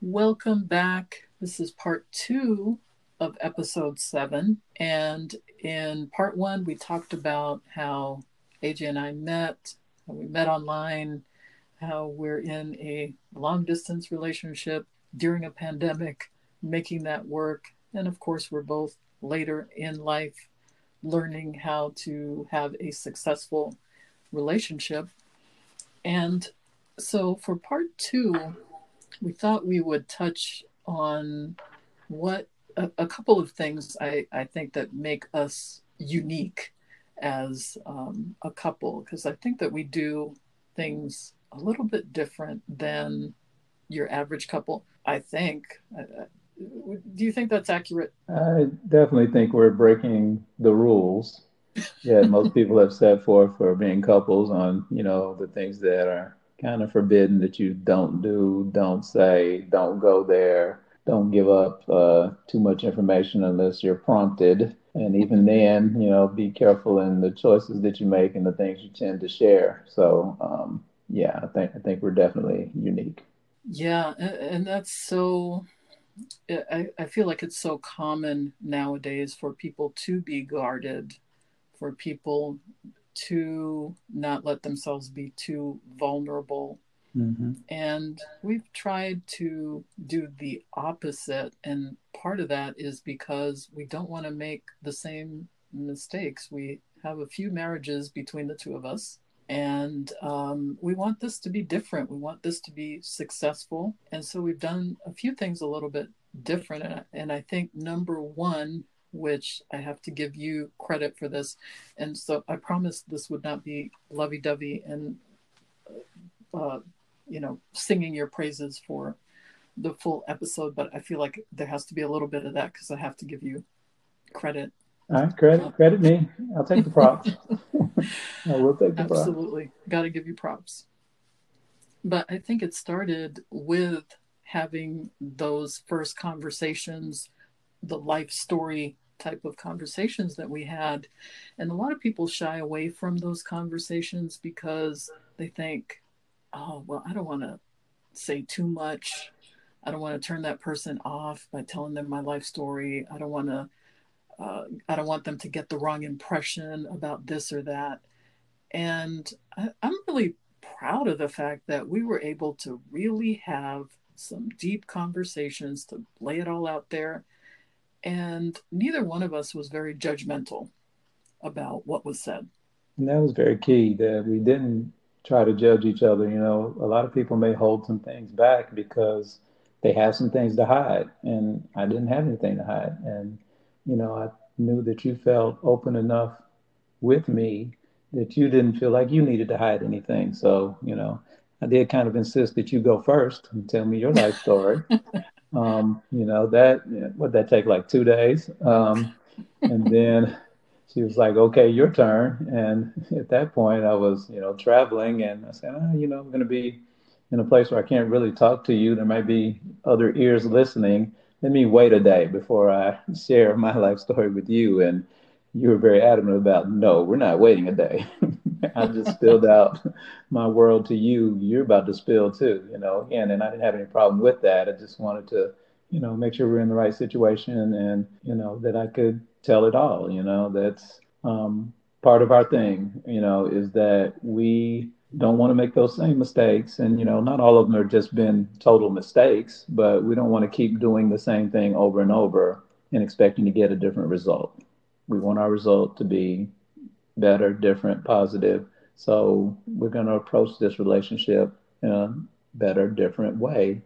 Welcome back. This is part two of episode seven. And in part one, we talked about how AJ and I met, how we met online, how we're in a long distance relationship during a pandemic, making that work. And of course, we're both later in life learning how to have a successful relationship. And so for part two, we thought we would touch on what a, a couple of things I, I think that make us unique as um, a couple, because I think that we do things a little bit different than your average couple. I think. do you think that's accurate? I definitely think we're breaking the rules. Yeah, most people have set forth for being couples on you know the things that are kind of forbidden that you don't do, don't say, don't go there, don't give up uh, too much information unless you're prompted. And even then, you know, be careful in the choices that you make and the things you tend to share. So, um, yeah, I think I think we're definitely unique. Yeah, and that's so. I, I feel like it's so common nowadays for people to be guarded, for people to not let themselves be too vulnerable. Mm-hmm. And we've tried to do the opposite. And part of that is because we don't want to make the same mistakes. We have a few marriages between the two of us. And um, we want this to be different. We want this to be successful. And so we've done a few things a little bit different. And, and I think number one which I have to give you credit for this. And so I promised this would not be lovey dovey and, uh, you know, singing your praises for the full episode, but I feel like there has to be a little bit of that because I have to give you credit. All right, credit, uh, credit me. I'll take the props. I will take the Absolutely. Got to give you props. But I think it started with having those first conversations, the life story type of conversations that we had. And a lot of people shy away from those conversations because they think, oh, well, I don't want to say too much. I don't want to turn that person off by telling them my life story. I don't want to. Uh, I don't want them to get the wrong impression about this or that. And I, I'm really proud of the fact that we were able to really have some deep conversations to lay it all out there and neither one of us was very judgmental about what was said. And that was very key that we didn't try to judge each other. You know, a lot of people may hold some things back because they have some things to hide, and I didn't have anything to hide. And, you know, I knew that you felt open enough with me that you didn't feel like you needed to hide anything. So, you know, I did kind of insist that you go first and tell me your life story. Um, you know, that, would that take like two days? Um, and then she was like, okay, your turn. And at that point I was, you know, traveling and I said, oh, you know, I'm going to be in a place where I can't really talk to you. There might be other ears listening. Let me wait a day before I share my life story with you. And you were very adamant about, no, we're not waiting a day. I just spilled out my world to you. You're about to spill too, you know, again, and I didn't have any problem with that. I just wanted to, you know, make sure we're in the right situation and, you know, that I could tell it all, you know, that's um, part of our thing, you know, is that we don't want to make those same mistakes. And, you know, not all of them are just been total mistakes, but we don't want to keep doing the same thing over and over and expecting to get a different result. We want our result to be better, different, positive. So we're going to approach this relationship in a better, different way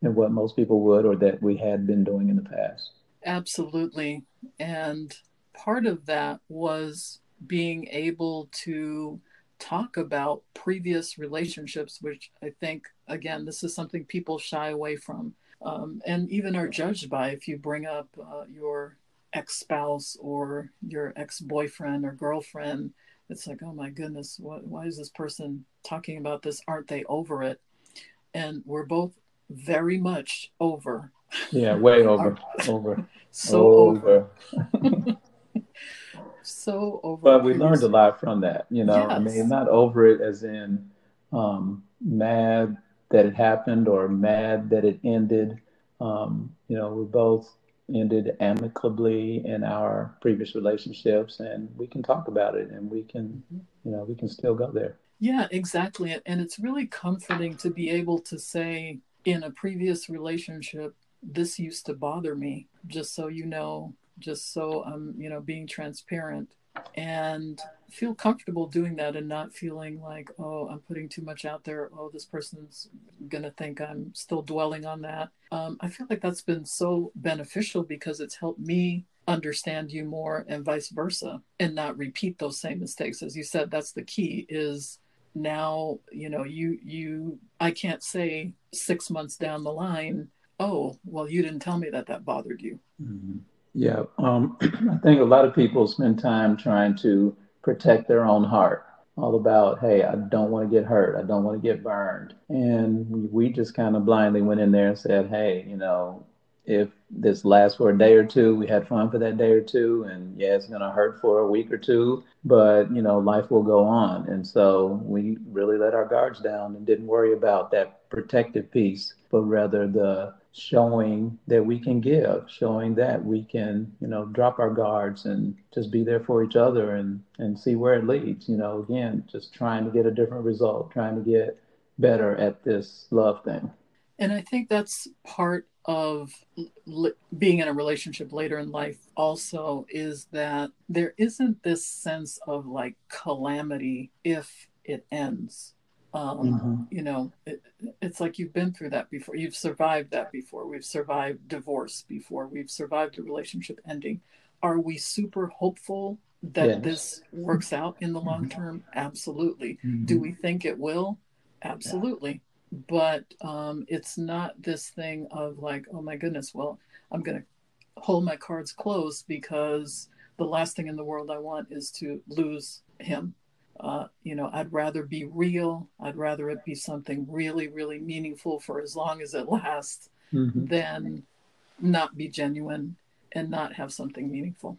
than what most people would or that we had been doing in the past. Absolutely. And part of that was being able to talk about previous relationships, which I think, again, this is something people shy away from um, and even are judged by if you bring up uh, your ex spouse or your ex boyfriend or girlfriend. It's like, oh my goodness, what, why is this person talking about this? Aren't they over it? And we're both very much over. Yeah, way over. over. So over. over. so over. But we learned a lot from that, you know. Yes. I mean, not over it as in um, mad that it happened or mad that it ended. Um, you know, we're both ended amicably in our previous relationships, and we can talk about it, and we can, you know, we can still go there. Yeah, exactly. And it's really comforting to be able to say in a previous relationship, this used to bother me, just so you know, just so I'm, you know, being transparent and feel comfortable doing that and not feeling like, oh, I'm putting too much out there. Oh, this person's going to think I'm still dwelling on that. Um, I feel like that's been so beneficial because it's helped me understand you more and vice versa and not repeat those same mistakes as you said that's the key is now you know you you i can't say six months down the line oh well you didn't tell me that that bothered you mm-hmm. Yeah, um, I think a lot of people spend time trying to protect their own heart. All about, hey, I don't want to get hurt. I don't want to get burned. And we just kind of blindly went in there and said, hey, you know, if this lasts for a day or two, we had fun for that day or two, and yeah, it's gonna hurt for a week or two, but you know, life will go on. And so we really let our guards down and didn't worry about that protective piece, but rather the showing that we can give, showing that we can, you know, drop our guards and just be there for each other and and see where it leads. You know, again, just trying to get a different result, trying to get better at this love thing. And I think that's part of li- being in a relationship later in life also is that there isn't this sense of like calamity if it ends um, mm-hmm. You know, it, it's like you've been through that before. You've survived that before. We've survived divorce before. We've survived a relationship ending. Are we super hopeful that yes. this works out in the long mm-hmm. term? Absolutely. Mm-hmm. Do we think it will? Absolutely. Yeah. But um, it's not this thing of like, oh my goodness, well, I'm going to hold my cards close because the last thing in the world I want is to lose him uh, you know, I'd rather be real. I'd rather it be something really, really meaningful for as long as it lasts mm-hmm. than not be genuine and not have something meaningful.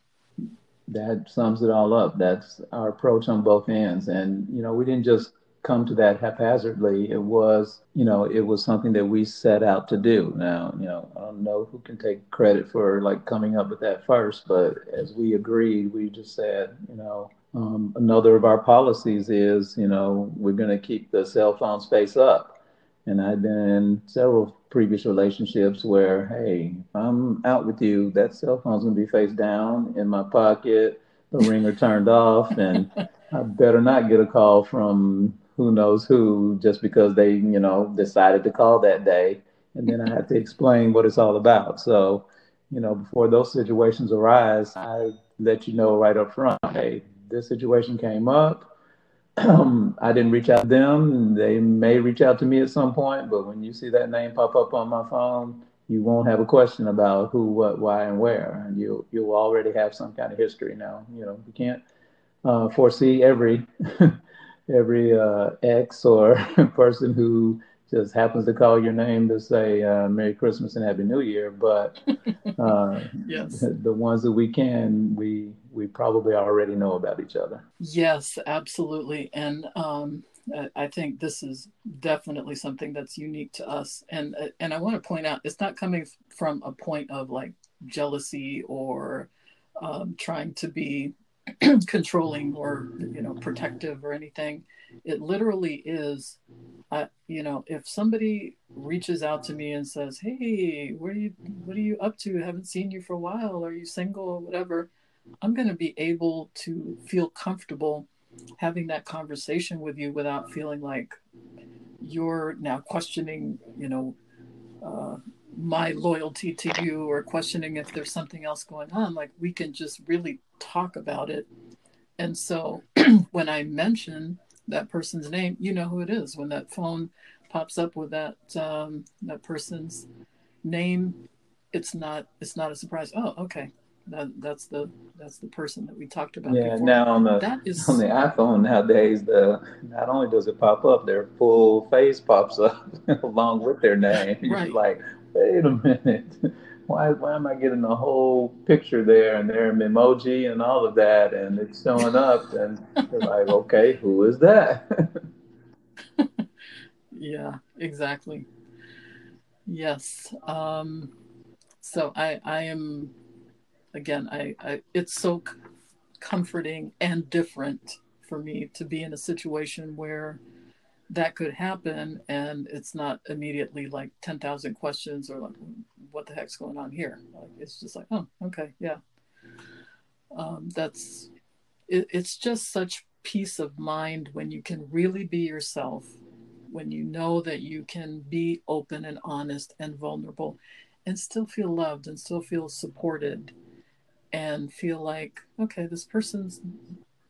That sums it all up. That's our approach on both ends. And, you know, we didn't just come to that haphazardly. It was, you know, it was something that we set out to do. Now, you know, I don't know who can take credit for like coming up with that first, but as we agreed, we just said, you know, um, another of our policies is, you know, we're going to keep the cell phone space up. And I've been in several previous relationships where, hey, if I'm out with you, that cell phone's going to be face down in my pocket, the ringer turned off, and I better not get a call from who knows who just because they, you know, decided to call that day. And then I have to explain what it's all about. So, you know, before those situations arise, I let you know right up front, hey, this situation came up. I didn't reach out to them. They may reach out to me at some point, but when you see that name pop up on my phone, you won't have a question about who, what, why, and where, and you you'll already have some kind of history now. You know, you can't uh, foresee every every uh, ex or person who just happens to call your name to say uh, Merry Christmas and Happy New Year. But uh, yes, the ones that we can, we we probably already know about each other. Yes, absolutely, and um, I think this is definitely something that's unique to us. And and I want to point out, it's not coming from a point of like jealousy or um, trying to be controlling or you know protective or anything it literally is uh, you know if somebody reaches out to me and says hey what are you what are you up to? Haven't seen you for a while. Are you single or whatever? I'm going to be able to feel comfortable having that conversation with you without feeling like you're now questioning you know uh, my loyalty to you or questioning if there's something else going on. Like we can just really talk about it and so when i mention that person's name you know who it is when that phone pops up with that um, that person's name it's not it's not a surprise oh okay that that's the that's the person that we talked about yeah before. now on the that is on the iphone nowadays the not only does it pop up their full face pops up along with their name right. you're like wait a minute. Why why am I getting the whole picture there and their emoji and all of that and it's showing up and they're like, okay, who is that? yeah, exactly. Yes. Um, so I I am again I, I it's so c- comforting and different for me to be in a situation where that could happen and it's not immediately like 10,000 questions or like what the heck's going on here like it's just like oh okay yeah um, that's it, it's just such peace of mind when you can really be yourself when you know that you can be open and honest and vulnerable and still feel loved and still feel supported and feel like okay this person's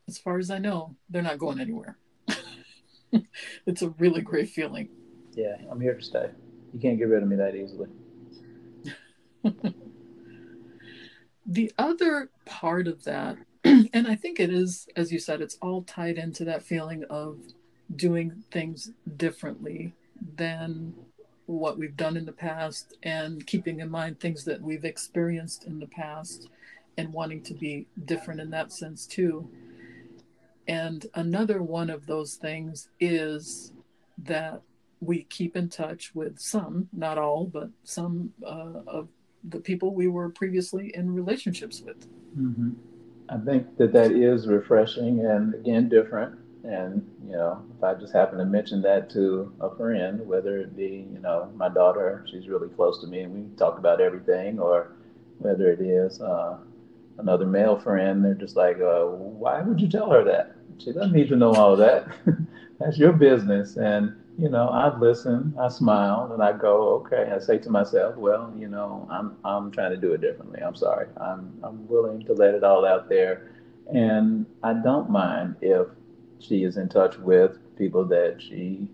as far as i know they're not going anywhere it's a really great feeling. Yeah, I'm here to stay. You can't get rid of me that easily. the other part of that, and I think it is, as you said, it's all tied into that feeling of doing things differently than what we've done in the past and keeping in mind things that we've experienced in the past and wanting to be different in that sense too. And another one of those things is that we keep in touch with some, not all, but some uh, of the people we were previously in relationships with. Mm-hmm. I think that that is refreshing and again different. And you know, if I just happen to mention that to a friend, whether it be you know my daughter, she's really close to me, and we talk about everything, or whether it is uh, another male friend, they're just like, uh, why would you tell her that? She doesn't need to know all that. That's your business. And, you know, I listen, I smile, and I go, okay. I say to myself, well, you know, I'm, I'm trying to do it differently. I'm sorry. I'm, I'm willing to let it all out there. And I don't mind if she is in touch with people that she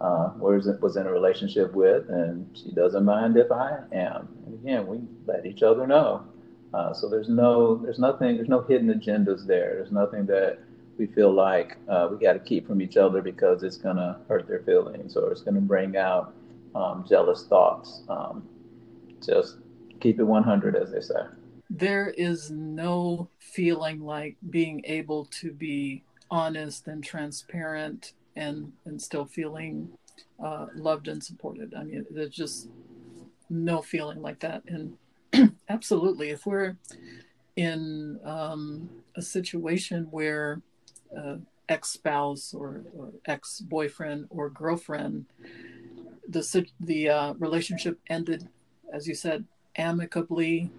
uh, was, was in a relationship with, and she doesn't mind if I am. And again, we let each other know. Uh, so there's no, there's nothing, there's no hidden agendas there. There's nothing that we feel like uh, we got to keep from each other because it's going to hurt their feelings or it's going to bring out um, jealous thoughts. Um, just keep it 100, as they say. There is no feeling like being able to be honest and transparent and, and still feeling uh, loved and supported. I mean, there's just no feeling like that. And absolutely if we're in um, a situation where uh, ex-spouse or, or, ex-boyfriend or girlfriend the the uh, relationship ended as you said amicably.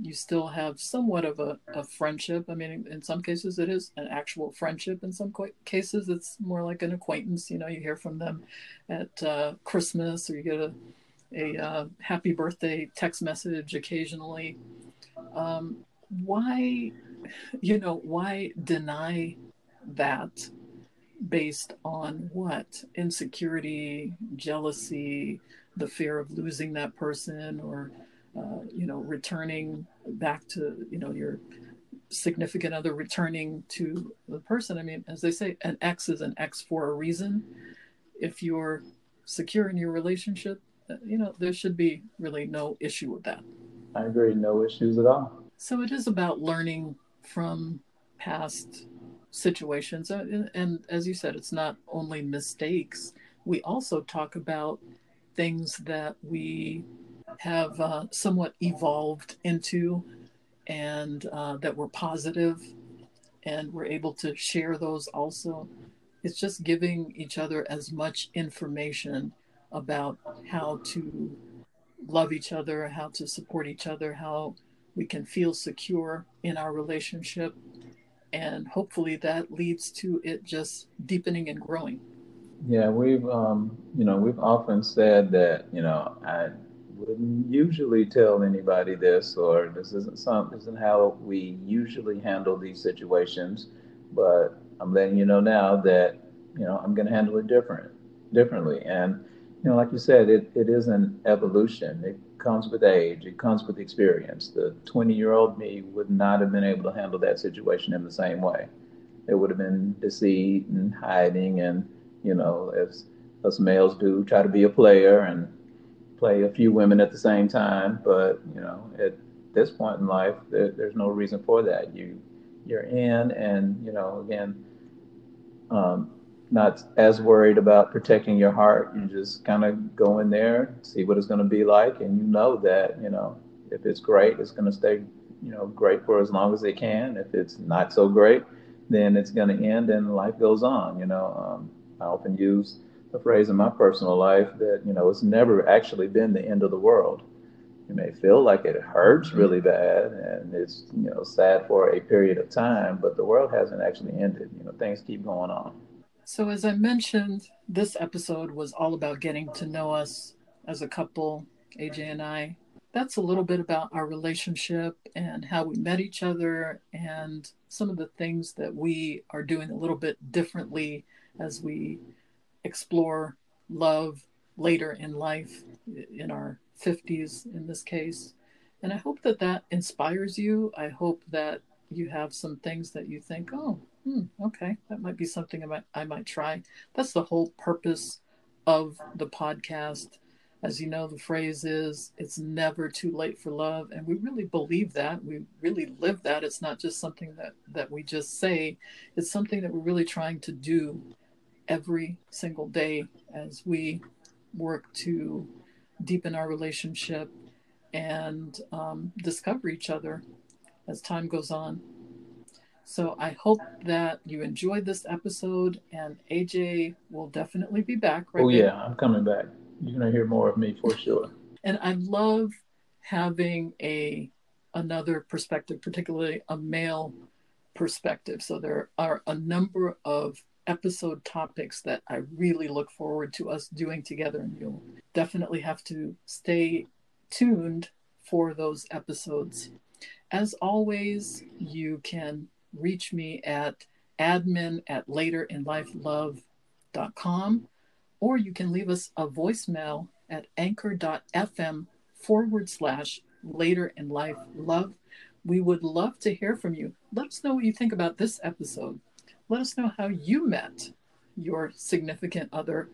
You still have somewhat of a, a friendship. I mean in some cases it is an actual friendship. In some cases it's more like an acquaintance. You know you hear from them at uh, christmas or you get a a uh, happy birthday text message occasionally. Um, why, you know, why deny that based on what? Insecurity, jealousy, the fear of losing that person, or, uh, you know, returning back to, you know, your significant other returning to the person. I mean, as they say, an ex is an ex for a reason. If you're secure in your relationship, you know, there should be really no issue with that. I agree, no issues at all. So it is about learning from past situations. And, and as you said, it's not only mistakes, we also talk about things that we have uh, somewhat evolved into and uh, that were positive and we're able to share those also. It's just giving each other as much information about how to love each other, how to support each other, how we can feel secure in our relationship. And hopefully that leads to it just deepening and growing. Yeah, we've, um, you know, we've often said that, you know, I wouldn't usually tell anybody this, or this isn't some, this isn't how we usually handle these situations. But I'm letting you know now that, you know, I'm going to handle it different, differently. And you know, like you said, it, it is an evolution. It comes with age, it comes with experience. The 20 year old me would not have been able to handle that situation in the same way. It would have been deceit and hiding, and, you know, as us males do, try to be a player and play a few women at the same time, but you know, at this point in life, there, there's no reason for that. You you're in, and you know, again, um, not as worried about protecting your heart. You just kind of go in there, see what it's going to be like, and you know that you know if it's great, it's going to stay you know great for as long as it can. If it's not so great, then it's going to end and life goes on. You know, um, I often use the phrase in my personal life that you know it's never actually been the end of the world. You may feel like it hurts mm-hmm. really bad and it's you know sad for a period of time, but the world hasn't actually ended. You know, things keep going on. So as I mentioned, this episode was all about getting to know us as a couple, AJ and I. That's a little bit about our relationship and how we met each other and some of the things that we are doing a little bit differently as we explore love later in life, in our 50s in this case. And I hope that that inspires you. I hope that you have some things that you think, oh, hmm, okay, that might be something I might, I might try. That's the whole purpose of the podcast. As you know, the phrase is, it's never too late for love. And we really believe that. We really live that. It's not just something that, that we just say, it's something that we're really trying to do every single day as we work to deepen our relationship and um, discover each other as time goes on. So I hope that you enjoyed this episode, and AJ will definitely be back. Right oh yeah, I'm coming back. You're gonna hear more of me for sure. And I love having a another perspective, particularly a male perspective. So there are a number of episode topics that I really look forward to us doing together. And you'll definitely have to stay tuned for those episodes. As always, you can reach me at admin at laterinlifelove.com or you can leave us a voicemail at anchor.fm forward slash later in life love. We would love to hear from you. Let us know what you think about this episode let us know how you met your significant other.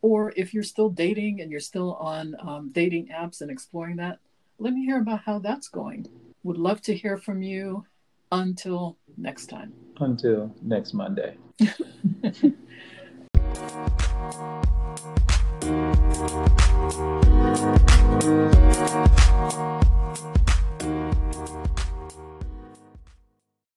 Or if you're still dating and you're still on um, dating apps and exploring that, let me hear about how that's going. Would love to hear from you. Until next time. Until next Monday. Thank you.